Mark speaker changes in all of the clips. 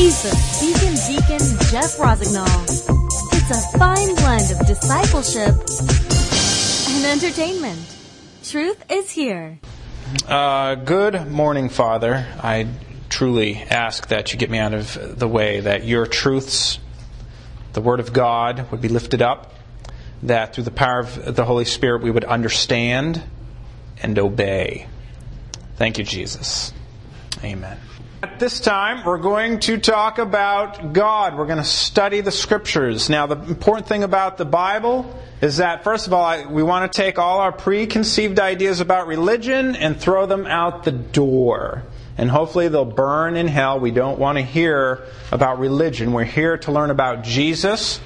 Speaker 1: Ethan, Deacon Deacon Jeff Rossignol. It's a fine blend of discipleship and entertainment. Truth is here.
Speaker 2: Uh, good morning, Father. I truly ask that you get me out of the way, that your truths, the Word of God, would be lifted up, that through the power of the Holy Spirit we would understand and obey. Thank you, Jesus. Amen. At this time, we're going to talk about God. We're going to study the Scriptures. Now, the important thing about the Bible is that, first of all, I, we want to take all our preconceived ideas about religion and throw them out the door. And hopefully they'll burn in hell. We don't want to hear about religion. We're here to learn about Jesus.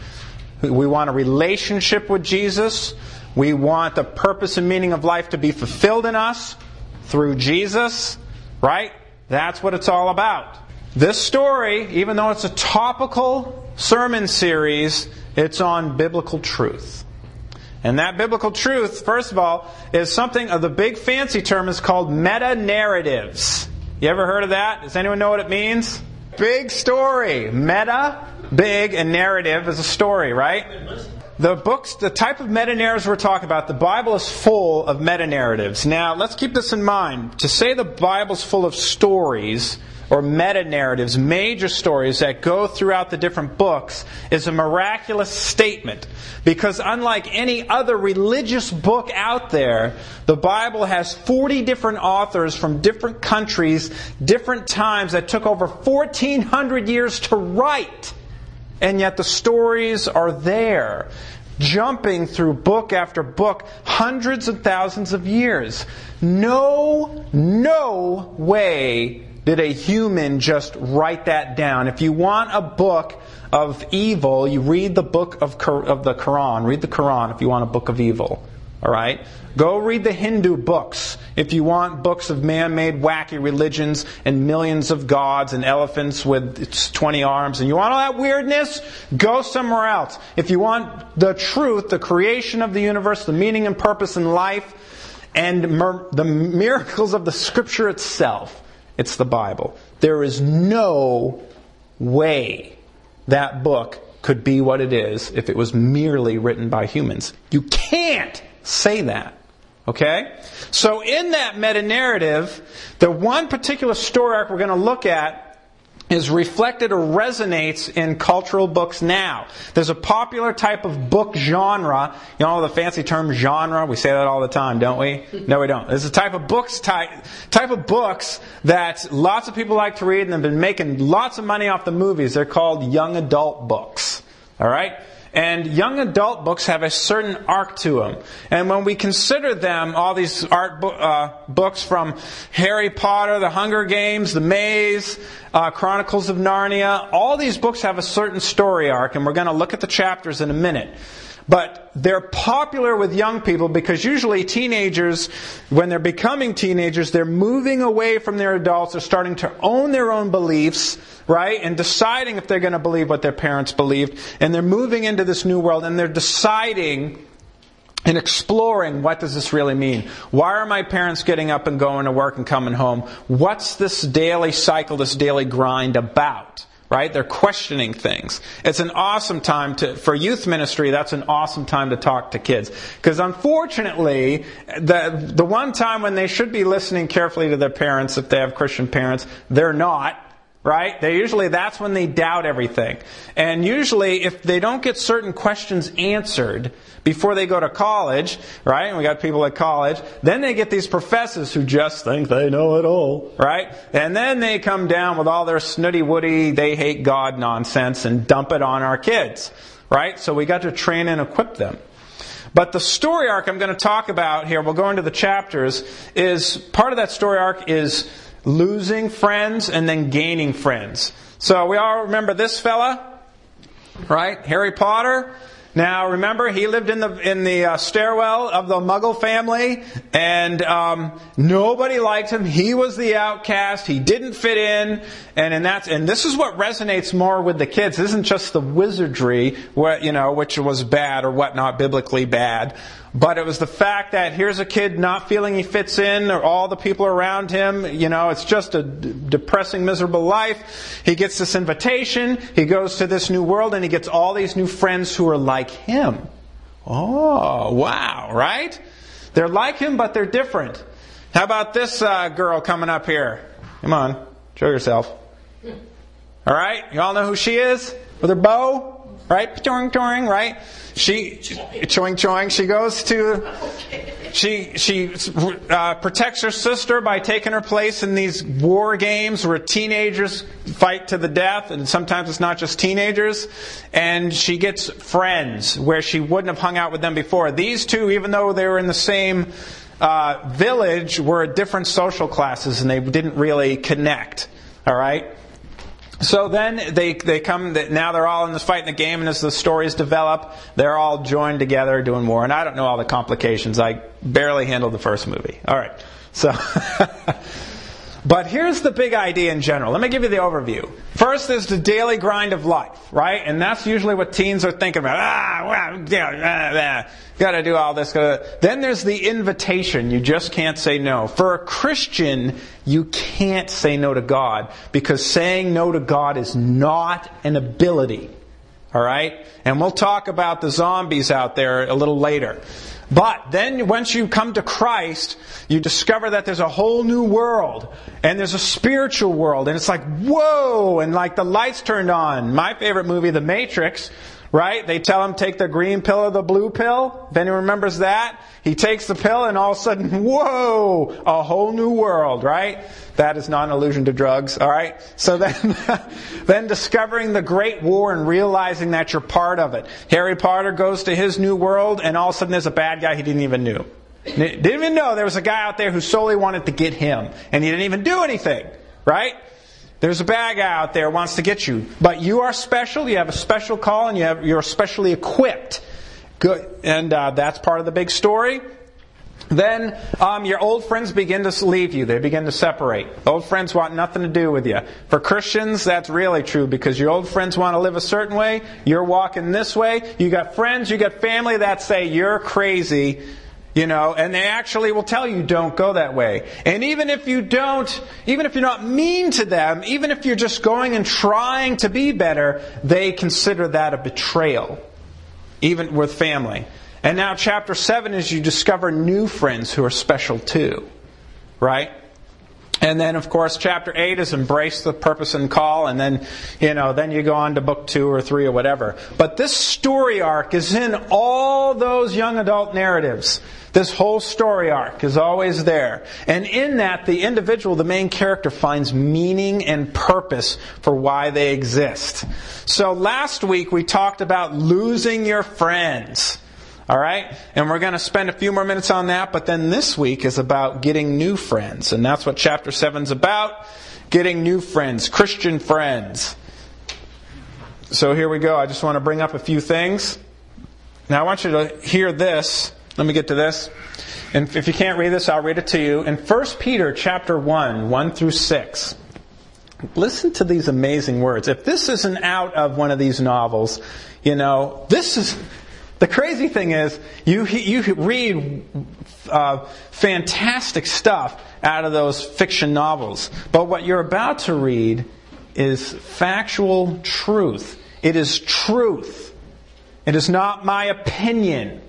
Speaker 2: We want a relationship with Jesus. We want the purpose and meaning of life to be fulfilled in us through Jesus, right? That's what it's all about. This story, even though it's a topical sermon series, it's on biblical truth. And that biblical truth, first of all, is something of the big fancy term is called meta narratives. You ever heard of that? Does anyone know what it means? Big story. Meta, big, and narrative is a story, right? The books, the type of meta narratives we're talking about, the Bible is full of meta narratives. Now, let's keep this in mind. To say the Bible's full of stories or meta narratives, major stories that go throughout the different books, is a miraculous statement. Because unlike any other religious book out there, the Bible has 40 different authors from different countries, different times that took over 1400 years to write. And yet the stories are there, jumping through book after book, hundreds of thousands of years. No, no way did a human just write that down. If you want a book of evil, you read the book of, of the Quran. Read the Quran if you want a book of evil. All right? Go read the Hindu books if you want books of man made wacky religions and millions of gods and elephants with 20 arms and you want all that weirdness, go somewhere else. If you want the truth, the creation of the universe, the meaning and purpose in life, and mer- the miracles of the scripture itself, it's the Bible. There is no way that book could be what it is if it was merely written by humans. You can't say that. Okay? So in that meta narrative, the one particular story arc we're going to look at is reflected or resonates in cultural books now. There's a popular type of book genre. You know the fancy term genre? We say that all the time, don't we? No, we don't. There's a type of books type, type of books that lots of people like to read and have been making lots of money off the movies. They're called young adult books. All right? And young adult books have a certain arc to them. And when we consider them, all these art bo- uh, books from Harry Potter, The Hunger Games, The Maze, uh, Chronicles of Narnia, all these books have a certain story arc, and we're going to look at the chapters in a minute. But they're popular with young people because usually teenagers, when they're becoming teenagers, they're moving away from their adults. They're starting to own their own beliefs, right? And deciding if they're going to believe what their parents believed. And they're moving into this new world and they're deciding and exploring what does this really mean? Why are my parents getting up and going to work and coming home? What's this daily cycle, this daily grind about? Right? They're questioning things. It's an awesome time to, for youth ministry, that's an awesome time to talk to kids. Because unfortunately, the, the one time when they should be listening carefully to their parents, if they have Christian parents, they're not right? They usually that's when they doubt everything. And usually if they don't get certain questions answered before they go to college, right? And we got people at college, then they get these professors who just think they know it all, right? And then they come down with all their snooty woody, they hate God nonsense and dump it on our kids, right? So we got to train and equip them. But the story arc I'm going to talk about here, we'll go into the chapters, is part of that story arc is losing friends and then gaining friends. So we all remember this fella, right? Harry Potter. Now remember, he lived in the in the uh, stairwell of the Muggle family, and um, nobody liked him. He was the outcast. He didn't fit in, and and that's and this is what resonates more with the kids. This isn't just the wizardry, what you know, which was bad or whatnot, biblically bad, but it was the fact that here's a kid not feeling he fits in, or all the people around him, you know, it's just a depressing, miserable life. He gets this invitation, he goes to this new world, and he gets all these new friends who are like him. Oh, wow, right? They're like him, but they're different. How about this uh, girl coming up here? Come on, show yourself. All right, you all know who she is with her bow, right? Touring, touring, right? She, choing, choing. She goes to, she she uh, protects her sister by taking her place in these war games where teenagers fight to the death, and sometimes it's not just teenagers. And she gets friends where she wouldn't have hung out with them before. These two, even though they were in the same uh, village, were different social classes, and they didn't really connect. All right. So then they, they come, now they're all in this fight in the game, and as the stories develop, they're all joined together doing war. And I don't know all the complications. I barely handled the first movie. All right. So, but here's the big idea in general. Let me give you the overview. First is the daily grind of life, right? And that's usually what teens are thinking about. Ah, well, yeah, ah, gotta do all this. Gotta. Then there's the invitation. You just can't say no. For a Christian, you can't say no to God because saying no to God is not an ability. All right? And we'll talk about the zombies out there a little later. But then once you come to Christ, you discover that there's a whole new world and there's a spiritual world and it's like, whoa, and like the lights turned on. My favorite movie, The Matrix, right? They tell him take the green pill or the blue pill. If anyone remembers that, he takes the pill and all of a sudden, whoa, a whole new world, right? That is not an allusion to drugs, all right? So then, then discovering the Great War and realizing that you're part of it. Harry Potter goes to his new world and all of a sudden there's a bad guy he didn't even know. Didn't even know there was a guy out there who solely wanted to get him and he didn't even do anything, right? There's a bad guy out there wants to get you. But you are special, you have a special call, and you have, you're specially equipped. Good. And uh, that's part of the big story. Then um, your old friends begin to leave you. They begin to separate. Old friends want nothing to do with you. For Christians, that's really true because your old friends want to live a certain way. You're walking this way. You got friends, you got family that say you're crazy you know, and they actually will tell you don't go that way. And even if you don't, even if you're not mean to them, even if you're just going and trying to be better, they consider that a betrayal, even with family. And now, chapter 7 is you discover new friends who are special too, right? And then, of course, chapter 8 is embrace the purpose and call, and then, you know, then you go on to book 2 or 3 or whatever. But this story arc is in all those young adult narratives. This whole story arc is always there. And in that, the individual, the main character, finds meaning and purpose for why they exist. So last week we talked about losing your friends. All right? And we're going to spend a few more minutes on that, but then this week is about getting new friends. And that's what chapter 7 is about getting new friends, Christian friends. So here we go. I just want to bring up a few things. Now I want you to hear this let me get to this. And if you can't read this, I'll read it to you. In 1 Peter chapter 1, 1 through 6. Listen to these amazing words. If this isn't out of one of these novels, you know, this is the crazy thing is you you read uh, fantastic stuff out of those fiction novels, but what you're about to read is factual truth. It is truth. It is not my opinion.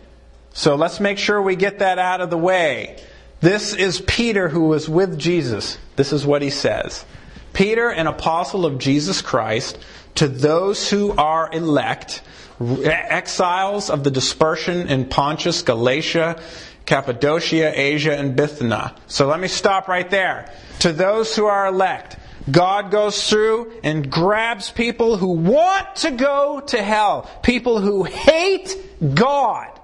Speaker 2: So let's make sure we get that out of the way. This is Peter who was with Jesus. This is what he says Peter, an apostle of Jesus Christ, to those who are elect, exiles of the dispersion in Pontus, Galatia, Cappadocia, Asia, and Bithynia. So let me stop right there. To those who are elect, God goes through and grabs people who want to go to hell, people who hate God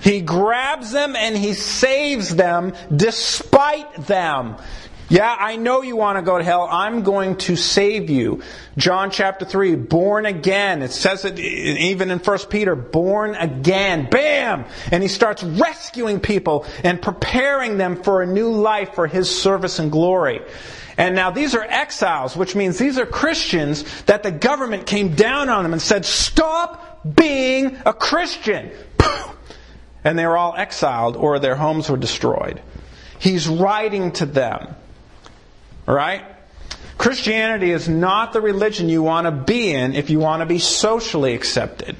Speaker 2: he grabs them and he saves them despite them. Yeah, I know you want to go to hell. I'm going to save you. John chapter 3, born again. It says it even in 1 Peter, born again. Bam! And he starts rescuing people and preparing them for a new life for his service and glory. And now these are exiles, which means these are Christians that the government came down on them and said, stop being a Christian. and they were all exiled or their homes were destroyed. He's writing to them. Right? Christianity is not the religion you want to be in if you want to be socially accepted.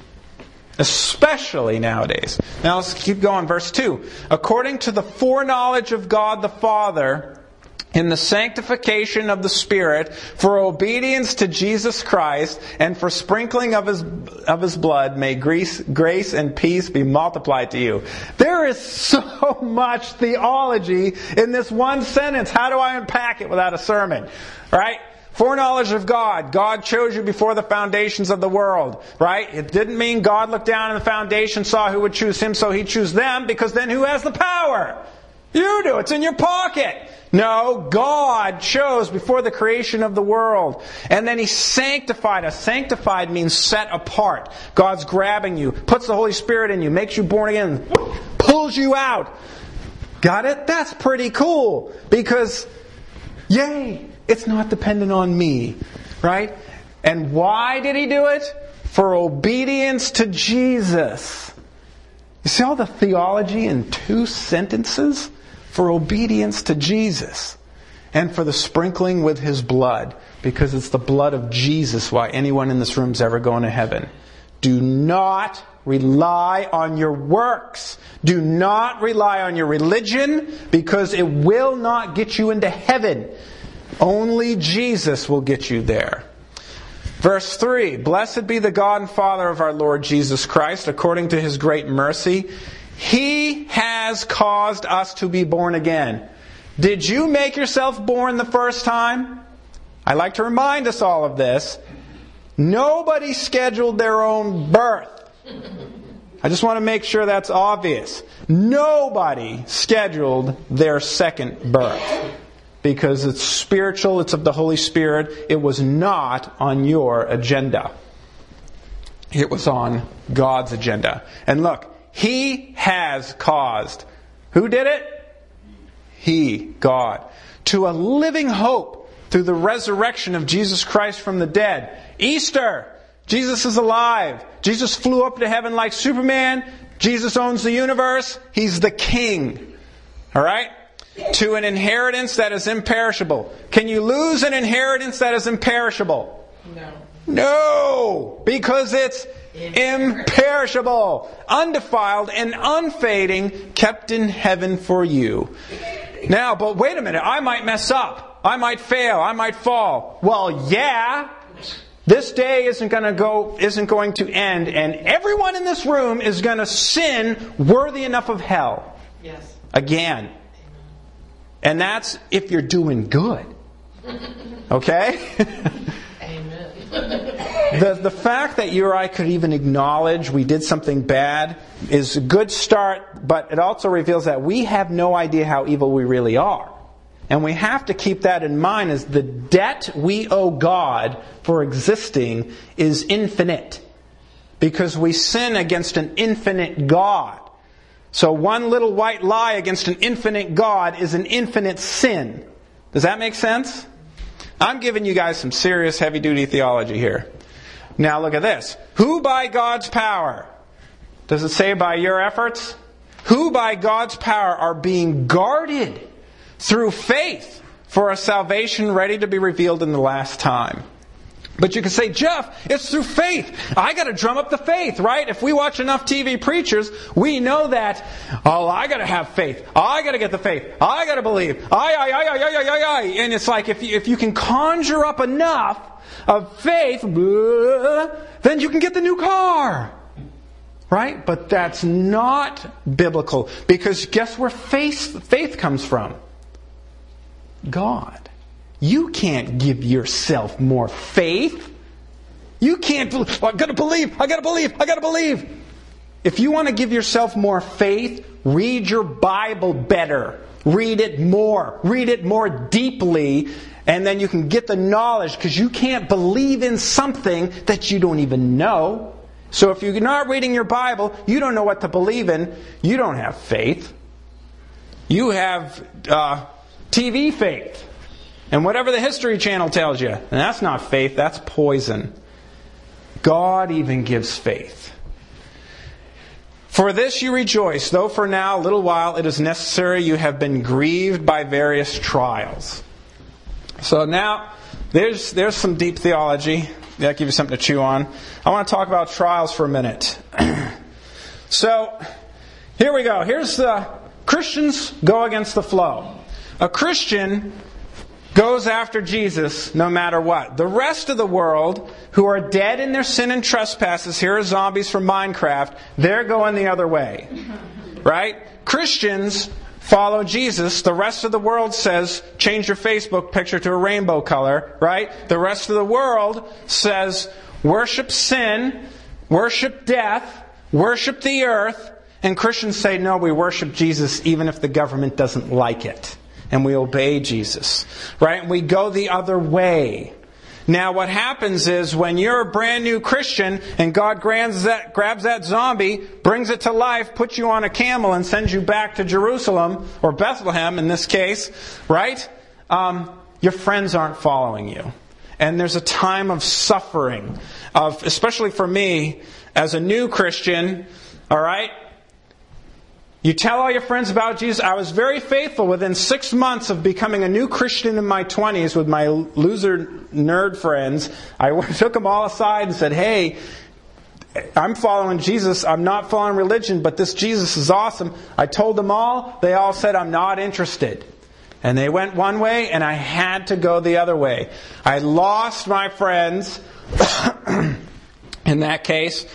Speaker 2: Especially nowadays. Now let's keep going. Verse 2. According to the foreknowledge of God the Father, in the sanctification of the Spirit, for obedience to Jesus Christ, and for sprinkling of His, of His blood, may grace, grace and peace be multiplied to you. There is so much theology in this one sentence. How do I unpack it without a sermon? Right? Foreknowledge of God. God chose you before the foundations of the world, right? It didn't mean God looked down in the foundation, saw who would choose him, so he'd choose them, because then who has the power? You do. It's in your pocket. No, God chose before the creation of the world. And then He sanctified us. Sanctified means set apart. God's grabbing you, puts the Holy Spirit in you, makes you born again, pulls you out. Got it? That's pretty cool. Because, yay, it's not dependent on me. Right? And why did He do it? For obedience to Jesus. You see all the theology in two sentences? For obedience to Jesus and for the sprinkling with his blood, because it's the blood of Jesus why anyone in this room is ever going to heaven. Do not rely on your works. Do not rely on your religion because it will not get you into heaven. Only Jesus will get you there. Verse 3 Blessed be the God and Father of our Lord Jesus Christ, according to his great mercy. He has caused us to be born again. Did you make yourself born the first time? I like to remind us all of this. Nobody scheduled their own birth. I just want to make sure that's obvious. Nobody scheduled their second birth. Because it's spiritual, it's of the Holy Spirit. It was not on your agenda. It was on God's agenda. And look, he has caused. Who did it? He, God. To a living hope through the resurrection of Jesus Christ from the dead. Easter. Jesus is alive. Jesus flew up to heaven like Superman. Jesus owns the universe. He's the king. Alright? To an inheritance that is imperishable. Can you lose an inheritance that is imperishable?
Speaker 3: No.
Speaker 2: No! Because it's imperishable, undefiled, and unfading, kept in heaven for you. Now, but wait a minute, I might mess up. I might fail. I might fall. Well, yeah. This day isn't going to go, isn't going to end, and everyone in this room is going to sin worthy enough of hell.
Speaker 3: Yes.
Speaker 2: Again. And that's if you're doing good. Okay? the, the fact that you or I could even acknowledge we did something bad is a good start, but it also reveals that we have no idea how evil we really are. And we have to keep that in mind as the debt we owe God for existing is infinite. Because we sin against an infinite God. So one little white lie against an infinite God is an infinite sin. Does that make sense? I'm giving you guys some serious heavy duty theology here. Now look at this. Who by God's power? Does it say by your efforts? Who by God's power are being guarded through faith for a salvation ready to be revealed in the last time? But you can say, Jeff, it's through faith. I got to drum up the faith, right? If we watch enough TV preachers, we know that, oh, I got to have faith. I got to get the faith. I got to believe. I, I, I, I, I, I, I. And it's like if you, if you can conjure up enough of faith, then you can get the new car. Right? But that's not biblical. Because guess where faith, faith comes from? God. You can't give yourself more faith. You can't, oh, I gotta believe, I gotta believe, I gotta believe. If you want to give yourself more faith, read your Bible better. Read it more. Read it more deeply and then you can get the knowledge because you can't believe in something that you don't even know. So if you're not reading your Bible, you don't know what to believe in, you don't have faith. You have uh, TV faith. And whatever the History Channel tells you. And that's not faith, that's poison. God even gives faith. For this you rejoice, though for now, a little while, it is necessary you have been grieved by various trials. So now, there's, there's some deep theology. That give you something to chew on. I want to talk about trials for a minute. so, here we go. Here's the Christians go against the flow. A Christian goes after Jesus no matter what. The rest of the world, who are dead in their sin and trespasses, here are zombies from Minecraft, they're going the other way. Right? Christians follow Jesus. The rest of the world says, change your Facebook picture to a rainbow color, right? The rest of the world says, worship sin, worship death, worship the earth. And Christians say, no, we worship Jesus even if the government doesn't like it and we obey Jesus, right? And we go the other way. Now, what happens is when you're a brand new Christian and God grabs that, grabs that zombie, brings it to life, puts you on a camel, and sends you back to Jerusalem, or Bethlehem in this case, right? Um, your friends aren't following you. And there's a time of suffering, of, especially for me, as a new Christian, all right? You tell all your friends about Jesus. I was very faithful within six months of becoming a new Christian in my 20s with my loser nerd friends. I took them all aside and said, hey, I'm following Jesus. I'm not following religion, but this Jesus is awesome. I told them all. They all said, I'm not interested. And they went one way, and I had to go the other way. I lost my friends in that case.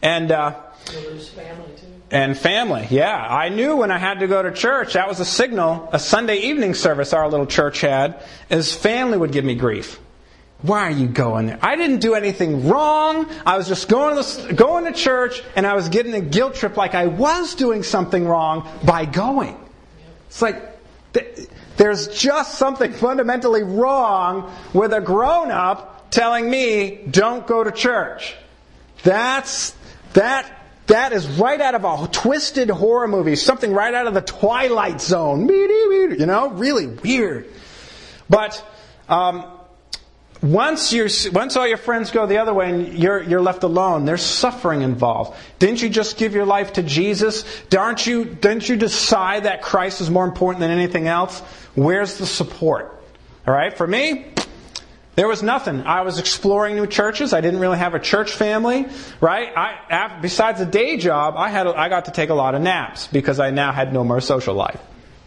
Speaker 2: And, uh, lose family and family. Yeah, I knew when I had to go to church, that was a signal, a Sunday evening service our little church had, is family would give me grief. Why are you going there? I didn't do anything wrong. I was just going to, going to church and I was getting a guilt trip like I was doing something wrong by going. It's like, there's just something fundamentally wrong with a grown up telling me, don't go to church. That's, that that is right out of a twisted horror movie, something right out of the Twilight Zone. You know, really weird. But um, once you once all your friends go the other way and you're you're left alone, there's suffering involved. Didn't you just give your life to Jesus? Aren't you? Didn't you decide that Christ is more important than anything else? Where's the support? All right, for me, there was nothing. I was exploring new churches. I didn't really have a church family, right? I, besides a day job, I had I got to take a lot of naps because I now had no more social life.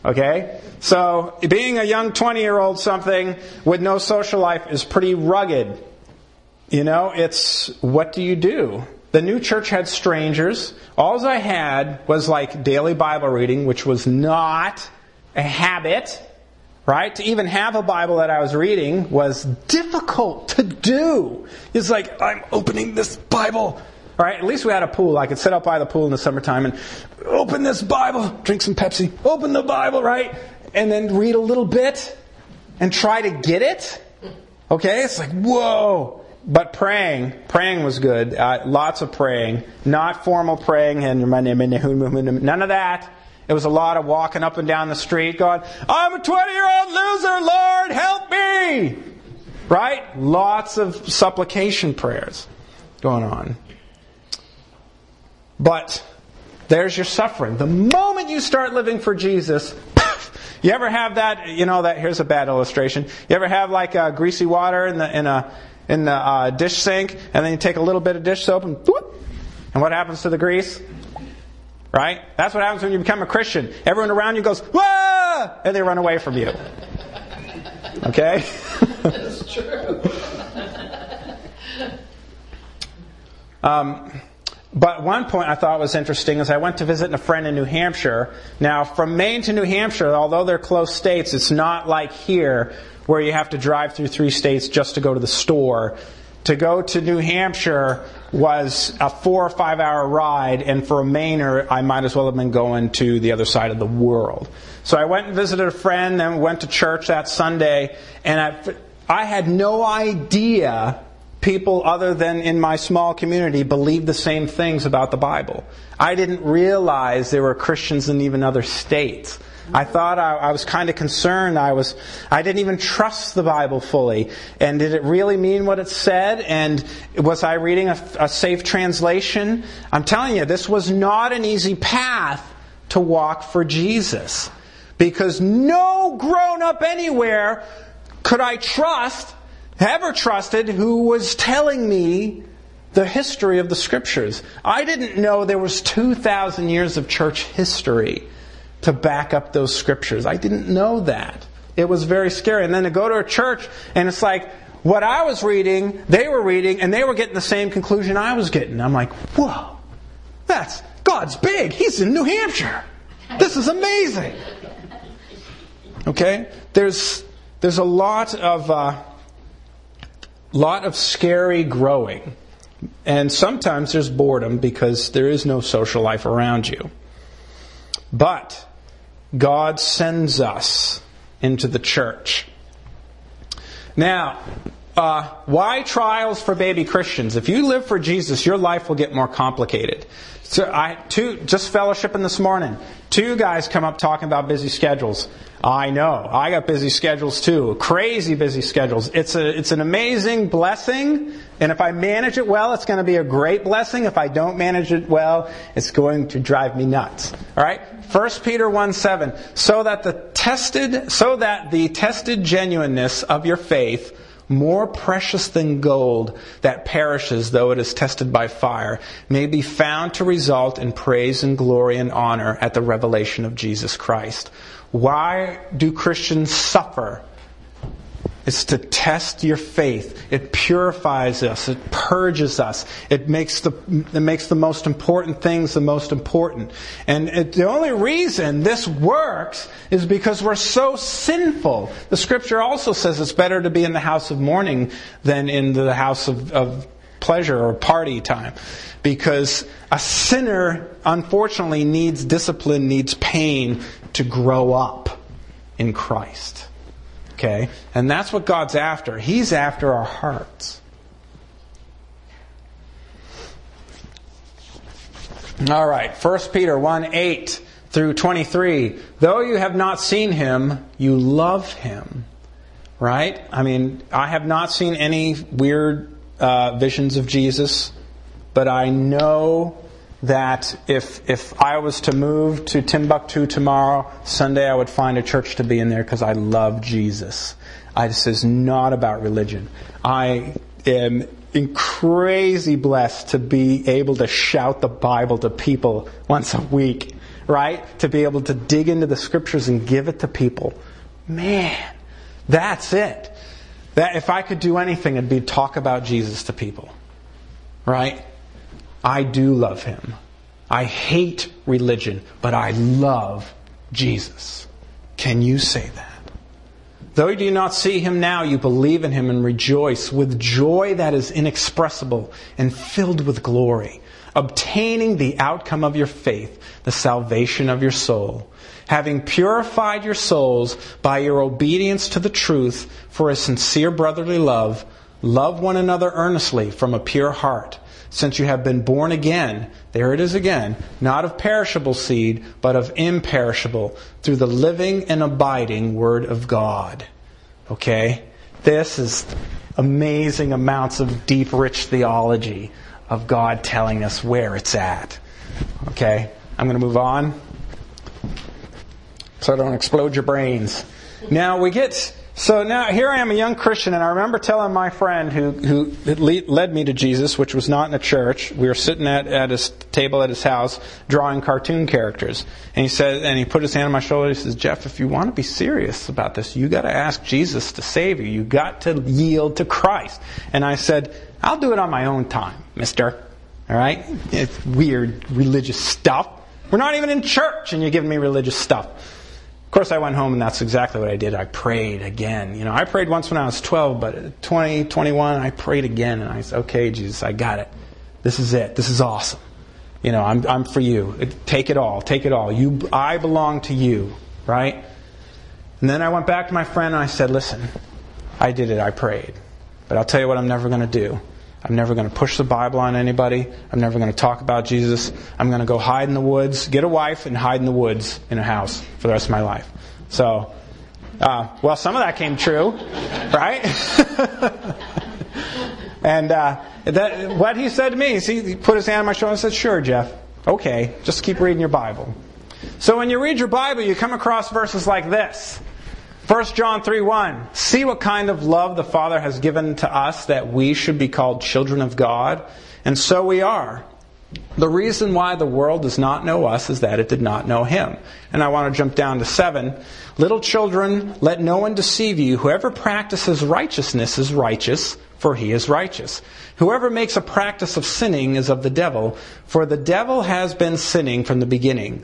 Speaker 2: Okay, so being a young twenty-year-old something with no social life is pretty rugged. You know, it's what do you do? The new church had strangers. All I had was like daily Bible reading, which was not a habit right? To even have a Bible that I was reading was difficult to do. It's like, I'm opening this Bible. All right, at least we had a pool. I could sit out by the pool in the summertime and open this Bible, drink some Pepsi, open the Bible, right? And then read a little bit and try to get it. Okay, it's like, whoa. But praying, praying was good. Uh, lots of praying. Not formal praying, and none of that. It was a lot of walking up and down the street going, I'm a 20 year old loser, Lord, help me! Right? Lots of supplication prayers going on. But there's your suffering. The moment you start living for Jesus, you ever have that, you know, that, here's a bad illustration. You ever have like uh, greasy water in the, in a, in the uh, dish sink, and then you take a little bit of dish soap and whoop, and what happens to the grease? Right? That's what happens when you become a Christian. Everyone around you goes, Whoa! And they run away from you. Okay? That's true. um, but one point I thought was interesting is I went to visit a friend in New Hampshire. Now, from Maine to New Hampshire, although they're close states, it's not like here where you have to drive through three states just to go to the store to go to New Hampshire was a four or five hour ride, and for a Mainer, I might as well have been going to the other side of the world. So I went and visited a friend, then went to church that Sunday, and I, I had no idea people other than in my small community believed the same things about the Bible. I didn't realize there were Christians in even other states. I thought I, I was kind of concerned. I was, I didn't even trust the Bible fully. And did it really mean what it said? And was I reading a, a safe translation? I'm telling you, this was not an easy path to walk for Jesus. Because no grown up anywhere could I trust, ever trusted, who was telling me the history of the scriptures. I didn't know there was 2,000 years of church history to back up those scriptures. I didn't know that. It was very scary. And then to go to a church and it's like, what I was reading, they were reading, and they were getting the same conclusion I was getting. I'm like, whoa, that's, God's big. He's in New Hampshire. This is amazing. Okay? There's, there's a lot of, uh, lot of scary growing. And sometimes there's boredom because there is no social life around you. But God sends us into the church. Now, uh, why trials for baby Christians? If you live for Jesus, your life will get more complicated. So I two just fellowshipping this morning. Two guys come up talking about busy schedules. I know. I got busy schedules too. Crazy busy schedules. It's a it's an amazing blessing, and if I manage it well, it's going to be a great blessing. If I don't manage it well, it's going to drive me nuts. All right? 1 Peter 1 7. So that the tested so that the tested genuineness of your faith more precious than gold that perishes though it is tested by fire, may be found to result in praise and glory and honor at the revelation of Jesus Christ. Why do Christians suffer? It's to test your faith. It purifies us. It purges us. It makes the, it makes the most important things the most important. And it, the only reason this works is because we're so sinful. The scripture also says it's better to be in the house of mourning than in the house of, of pleasure or party time. Because a sinner, unfortunately, needs discipline, needs pain to grow up in Christ. Okay? And that's what God's after. He's after our hearts. All right, 1 Peter 1 8 through 23. Though you have not seen him, you love him. Right? I mean, I have not seen any weird uh, visions of Jesus, but I know that if if I was to move to Timbuktu tomorrow, Sunday I would find a church to be in there because I love Jesus. I, this is not about religion. I am crazy blessed to be able to shout the Bible to people once a week, right? To be able to dig into the scriptures and give it to people. Man, that's it. That if I could do anything, it'd be talk about Jesus to people, right? I do love him. I hate religion, but I love Jesus. Can you say that? Though you do not see him now, you believe in him and rejoice with joy that is inexpressible and filled with glory, obtaining the outcome of your faith, the salvation of your soul. Having purified your souls by your obedience to the truth for a sincere brotherly love, love one another earnestly from a pure heart since you have been born again, there it is again, not of perishable seed, but of imperishable, through the living and abiding Word of God. Okay? This is amazing amounts of deep, rich theology of God telling us where it's at. Okay? I'm going to move on so I don't explode your brains. Now we get so now here I am, a young Christian, and I remember telling my friend who who led me to Jesus, which was not in a church. We were sitting at at his table at his house drawing cartoon characters, and he said, and he put his hand on my shoulder. He says, "Jeff, if you want to be serious about this, you got to ask Jesus to save you. You got to yield to Christ." And I said, "I'll do it on my own time, Mister." All right, it's weird religious stuff. We're not even in church, and you're giving me religious stuff. Of course, I went home and that's exactly what I did. I prayed again. You know, I prayed once when I was 12, but at 20, 21, I prayed again and I said, okay, Jesus, I got it. This is it. This is awesome. You know, I'm, I'm for you. Take it all. Take it all. You, I belong to you, right? And then I went back to my friend and I said, listen, I did it. I prayed. But I'll tell you what I'm never going to do. I'm never going to push the Bible on anybody. I'm never going to talk about Jesus. I'm going to go hide in the woods, get a wife, and hide in the woods in a house for the rest of my life. So, uh, well, some of that came true, right? and uh, that, what he said to me is he put his hand on my shoulder and said, Sure, Jeff. Okay, just keep reading your Bible. So when you read your Bible, you come across verses like this. 1 John 3 1. See what kind of love the Father has given to us that we should be called children of God. And so we are. The reason why the world does not know us is that it did not know him. And I want to jump down to 7. Little children, let no one deceive you. Whoever practices righteousness is righteous, for he is righteous. Whoever makes a practice of sinning is of the devil, for the devil has been sinning from the beginning.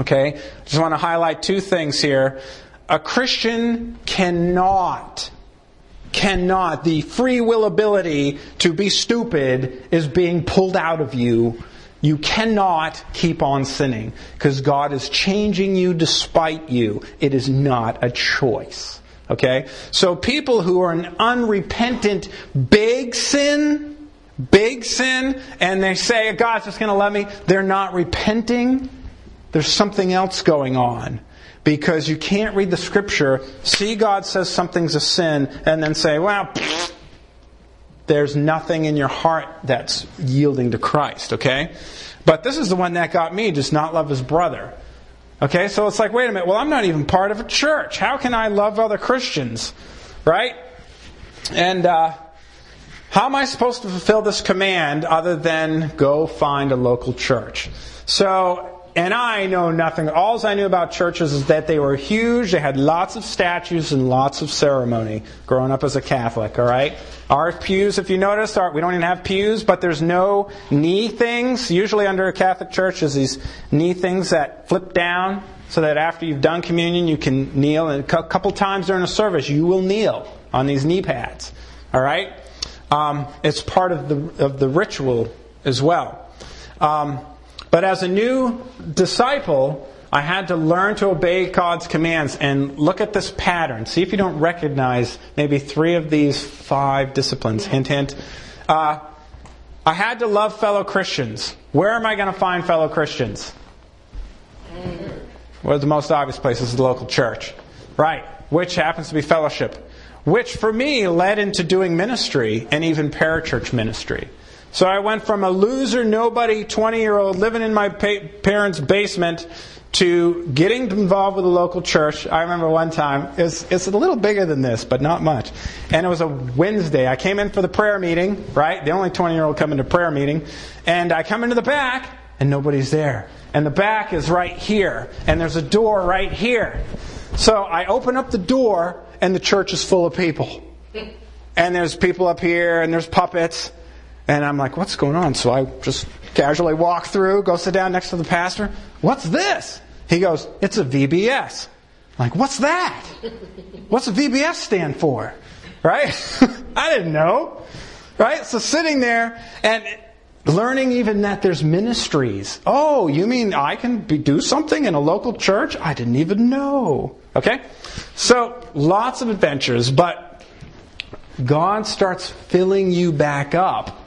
Speaker 2: Okay? Just want to highlight two things here. A Christian cannot, cannot, the free will ability to be stupid is being pulled out of you. You cannot keep on sinning because God is changing you despite you. It is not a choice. Okay? So people who are an unrepentant big sin, big sin, and they say, God's just going to let me, they're not repenting there's something else going on. Because you can't read the scripture, see God says something's a sin, and then say, well, there's nothing in your heart that's yielding to Christ, okay? But this is the one that got me, does not love his brother. Okay, so it's like, wait a minute, well, I'm not even part of a church. How can I love other Christians? Right? And, uh, how am I supposed to fulfill this command other than go find a local church? So, and I know nothing. All I knew about churches is that they were huge. They had lots of statues and lots of ceremony. Growing up as a Catholic, all right. Our pews, if you notice, are, we don't even have pews, but there's no knee things. Usually under a Catholic church, is these knee things that flip down so that after you've done communion, you can kneel. And a couple times during a service, you will kneel on these knee pads. All right. Um, it's part of the of the ritual as well. Um, but as a new disciple, I had to learn to obey God's commands and look at this pattern. See if you don't recognize maybe three of these five disciplines. Hint, hint. Uh, I had to love fellow Christians. Where am I going to find fellow Christians? Well, the most obvious place is the local church. Right. Which happens to be fellowship. Which for me led into doing ministry and even parachurch ministry. So I went from a loser, nobody, 20 year old living in my pa- parents' basement to getting involved with a local church. I remember one time, it's, it's a little bigger than this, but not much. And it was a Wednesday. I came in for the prayer meeting, right? The only 20 year old coming to prayer meeting. And I come into the back, and nobody's there. And the back is right here. And there's a door right here. So I open up the door, and the church is full of people. And there's people up here, and there's puppets. And I'm like, what's going on? So I just casually walk through, go sit down next to the pastor. What's this? He goes, it's a VBS. I'm like, what's that? What's a VBS stand for? Right? I didn't know. Right? So sitting there and learning even that there's ministries. Oh, you mean I can be, do something in a local church? I didn't even know. Okay? So lots of adventures, but God starts filling you back up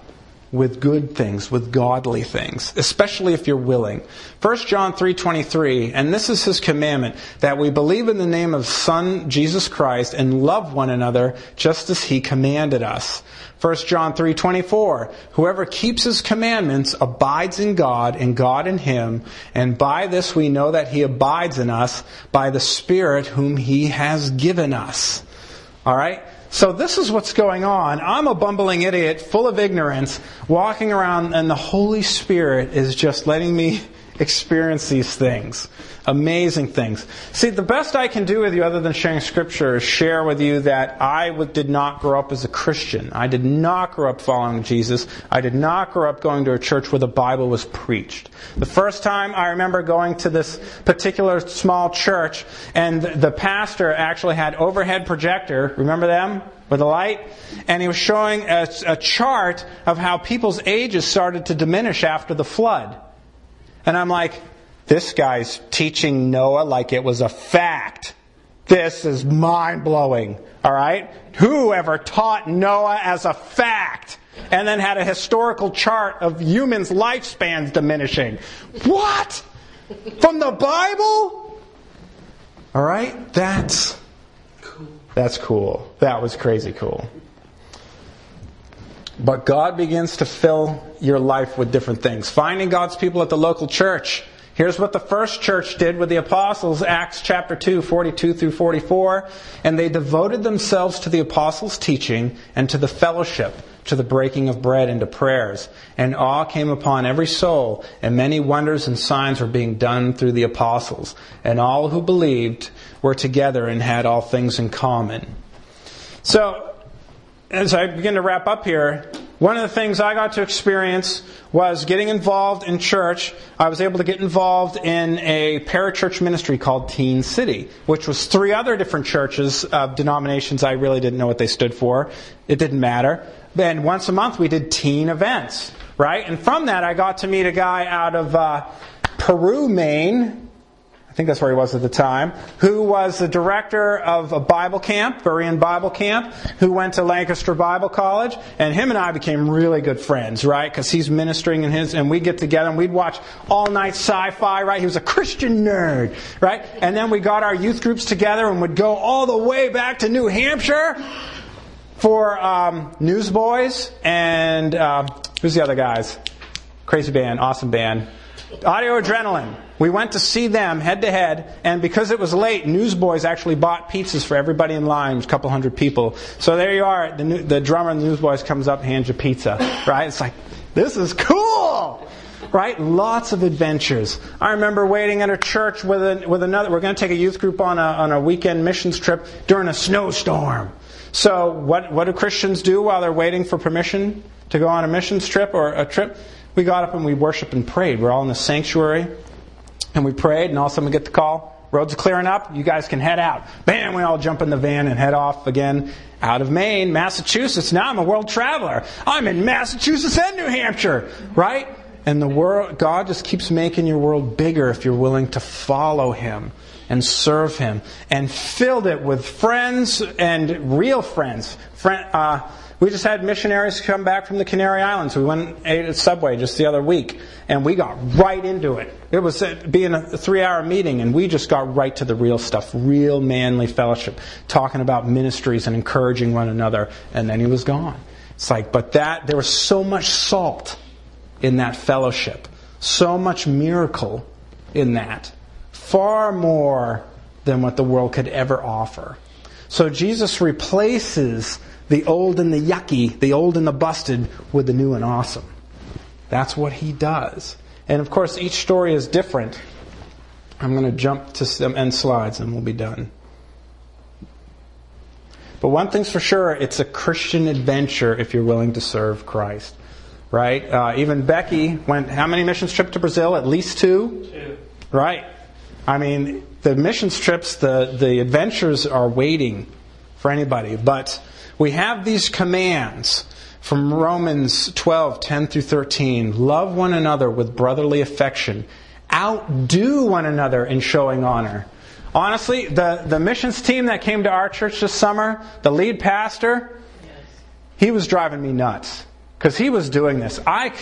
Speaker 2: with good things, with godly things, especially if you're willing. 1 John 3:23, and this is his commandment that we believe in the name of Son Jesus Christ and love one another just as he commanded us. 1 John 3:24 Whoever keeps his commandments abides in God and God in him and by this we know that he abides in us by the spirit whom he has given us. All right? So this is what's going on. I'm a bumbling idiot, full of ignorance, walking around, and the Holy Spirit is just letting me experience these things. Amazing things. See, the best I can do with you, other than sharing scripture, is share with you that I did not grow up as a Christian. I did not grow up following Jesus. I did not grow up going to a church where the Bible was preached. The first time I remember going to this particular small church, and the pastor actually had overhead projector. Remember them? with a light, and he was showing a, a, chart of how people's ages started to diminish after the flood. And I'm like, this guy's teaching Noah like it was a fact. This is mind blowing. All right? Whoever taught Noah as a fact and then had a historical chart of humans' lifespans diminishing? What? From the Bible? All right? That's cool. That's cool. That was crazy cool. But God begins to fill your life with different things. Finding God's people at the local church Here's what the first church did with the apostles, Acts chapter 2, 42 through 44. And they devoted themselves to the apostles' teaching and to the fellowship, to the breaking of bread and to prayers. And awe came upon every soul, and many wonders and signs were being done through the apostles. And all who believed were together and had all things in common. So, as I begin to wrap up here, one of the things I got to experience was getting involved in church. I was able to get involved in a parachurch ministry called Teen City, which was three other different churches of denominations. I really didn't know what they stood for. It didn't matter. And once a month we did teen events, right? And from that I got to meet a guy out of uh, Peru, Maine, think that's where he was at the time, who was the director of a Bible camp, Berean Bible camp, who went to Lancaster Bible College, and him and I became really good friends, right? Because he's ministering in his, and we'd get together and we'd watch all night sci-fi, right? He was a Christian nerd, right? And then we got our youth groups together and would go all the way back to New Hampshire for um, Newsboys and uh, who's the other guys? Crazy band, awesome band. Audio Adrenaline. We went to see them head to head, and because it was late, Newsboys actually bought pizzas for everybody in line, a couple hundred people. So there you are. The, new, the drummer of the Newsboys comes up, hands you pizza. Right? It's like, this is cool! Right? Lots of adventures. I remember waiting at a church with, a, with another. We're going to take a youth group on a, on a weekend missions trip during a snowstorm. So, what, what do Christians do while they're waiting for permission to go on a missions trip or a trip? We got up and we worshiped and prayed. We're all in the sanctuary and we prayed, and all of a sudden we get the call. Roads are clearing up. You guys can head out. Bam! We all jump in the van and head off again out of Maine, Massachusetts. Now I'm a world traveler. I'm in Massachusetts and New Hampshire, right? And the world, God just keeps making your world bigger if you're willing to follow Him and serve Him and filled it with friends and real friends. Friend, uh, we just had missionaries come back from the Canary Islands. We went and ate at Subway just the other week, and we got right into it. It was uh, being a three hour meeting, and we just got right to the real stuff, real manly fellowship, talking about ministries and encouraging one another, and then he was gone. It's like, but that, there was so much salt in that fellowship, so much miracle in that, far more than what the world could ever offer. So Jesus replaces the old and the yucky, the old and the busted, with the new and awesome. That's what he does. And of course, each story is different. I'm going to jump to some end slides and we'll be done. But one thing's for sure it's a Christian adventure if you're willing to serve Christ. Right? Uh, even Becky went, how many missions trips to Brazil? At least two? Two. Right. I mean, the missions trips, the, the adventures are waiting for anybody. But we have these commands from Romans 12, 10 through 13. Love one another with brotherly affection. Outdo one another in showing honor. Honestly, the, the missions team that came to our church this summer, the lead pastor, he was driving me nuts because he was doing this. I,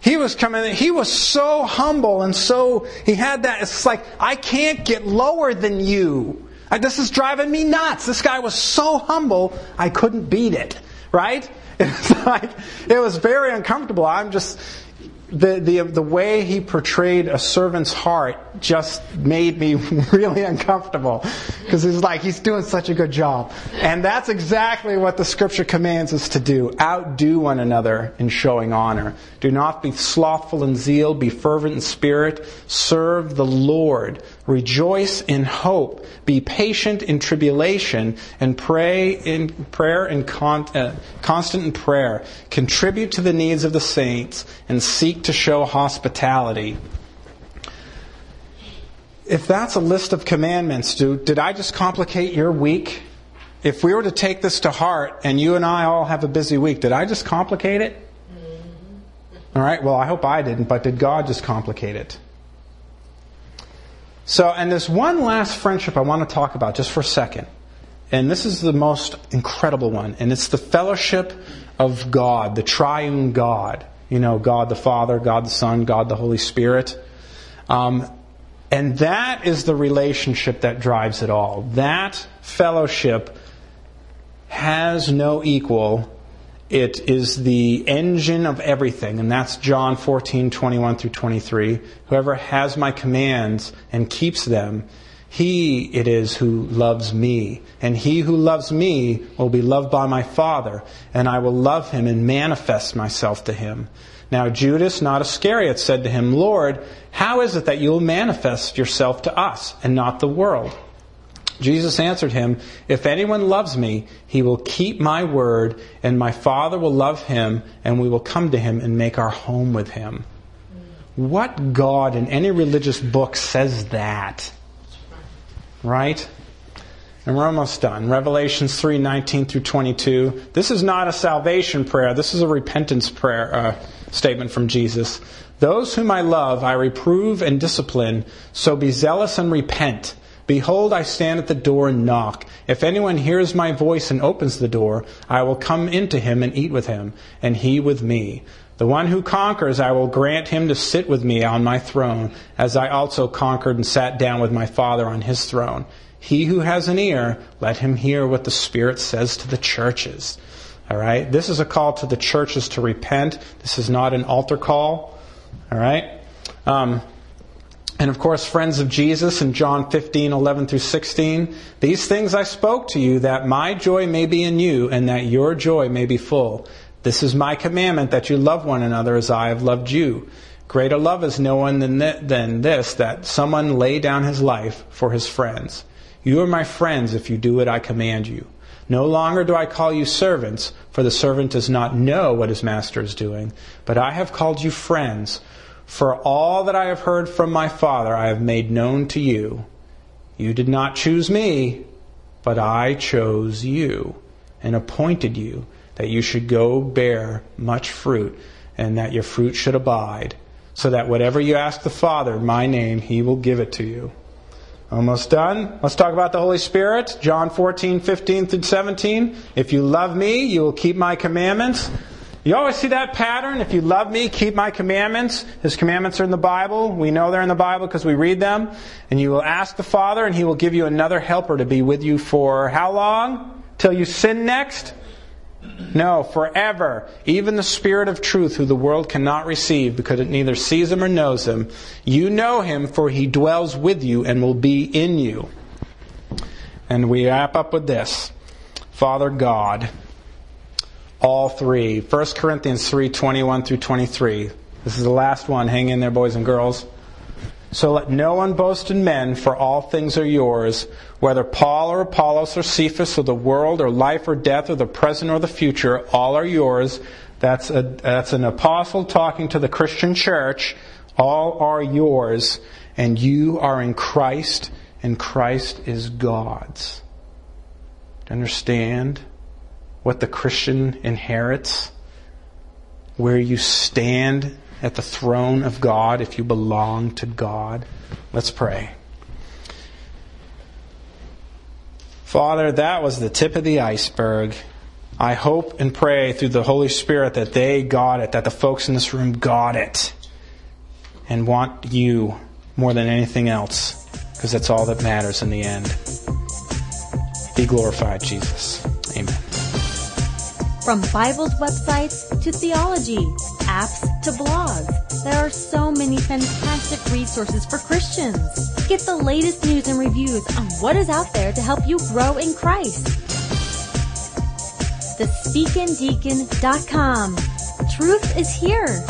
Speaker 2: he was coming, he was so humble and so, he had that, it's like, I can't get lower than you. This is driving me nuts. This guy was so humble, I couldn't beat it. Right? It's like, it was very uncomfortable. I'm just, the, the, the way he portrayed a servant's heart just made me really uncomfortable because he's like he's doing such a good job and that's exactly what the scripture commands us to do outdo one another in showing honor do not be slothful in zeal be fervent in spirit serve the lord rejoice in hope be patient in tribulation and pray in prayer and con, uh, constant in prayer contribute to the needs of the saints and seek to show hospitality if that's a list of commandments, dude, did I just complicate your week? If we were to take this to heart and you and I all have a busy week, did I just complicate it? All right, well, I hope I didn't, but did God just complicate it? So, and there's one last friendship I want to talk about just for a second. And this is the most incredible one. And it's the fellowship of God, the triune God. You know, God the Father, God the Son, God the Holy Spirit. Um, and that is the relationship that drives it all. That fellowship has no equal. It is the engine of everything, and that's John 14, 21 through 23. Whoever has my commands and keeps them, he it is who loves me. And he who loves me will be loved by my Father, and I will love him and manifest myself to him. Now Judas, not Iscariot, said to him, Lord, how is it that you will manifest yourself to us and not the world? Jesus answered him, If anyone loves me, he will keep my word, and my Father will love him, and we will come to him and make our home with him. What God in any religious book says that? Right? And we're almost done. Revelations 3 19 through 22. This is not a salvation prayer, this is a repentance prayer uh, statement from Jesus. Those whom I love, I reprove and discipline, so be zealous and repent. Behold, I stand at the door and knock. If anyone hears my voice and opens the door, I will come into him and eat with him, and he with me. The one who conquers, I will grant him to sit with me on my throne, as I also conquered and sat down with my Father on his throne. He who has an ear, let him hear what the Spirit says to the churches. All right? This is a call to the churches to repent. This is not an altar call. All right? Um, and of course, friends of Jesus in John 15, 11 through 16. These things I spoke to you that my joy may be in you and that your joy may be full. This is my commandment that you love one another as I have loved you. Greater love is no one than, than this, that someone lay down his life for his friends. You are my friends if you do what I command you. No longer do I call you servants, for the servant does not know what his master is doing, but I have called you friends. For all that I have heard from my Father I have made known to you. You did not choose me, but I chose you and appointed you that you should go bear much fruit and that your fruit should abide, so that whatever you ask the Father in my name, he will give it to you. Almost done. Let's talk about the Holy Spirit. John 14, 15 through 17. If you love me, you will keep my commandments. You always see that pattern. If you love me, keep my commandments. His commandments are in the Bible. We know they're in the Bible because we read them. And you will ask the Father, and He will give you another helper to be with you for how long? Till you sin next? No, forever. Even the Spirit of truth, who the world cannot receive because it neither sees him or knows him. You know him, for he dwells with you and will be in you. And we wrap up with this Father God all three. 1 Corinthians 3 21 through 23. This is the last one. Hang in there, boys and girls. So let no one boast in men, for all things are yours, whether Paul or Apollos or Cephas or the world or life or death or the present or the future, all are yours. That's, a, that's an apostle talking to the Christian church. All are yours, and you are in Christ, and Christ is God's. Understand? What the Christian inherits, where you stand at the throne of God if you belong to God. Let's pray. Father, that was the tip of the iceberg. I hope and pray through the Holy Spirit that they got it, that the folks in this room got it, and want you more than anything else, because that's all that matters in the end. Be glorified, Jesus. Amen.
Speaker 1: From Bibles websites to theology, apps to blogs, there are so many fantastic resources for Christians. Get the latest news and reviews on what is out there to help you grow in Christ. TheSpeakingDeacon.com. Truth is here.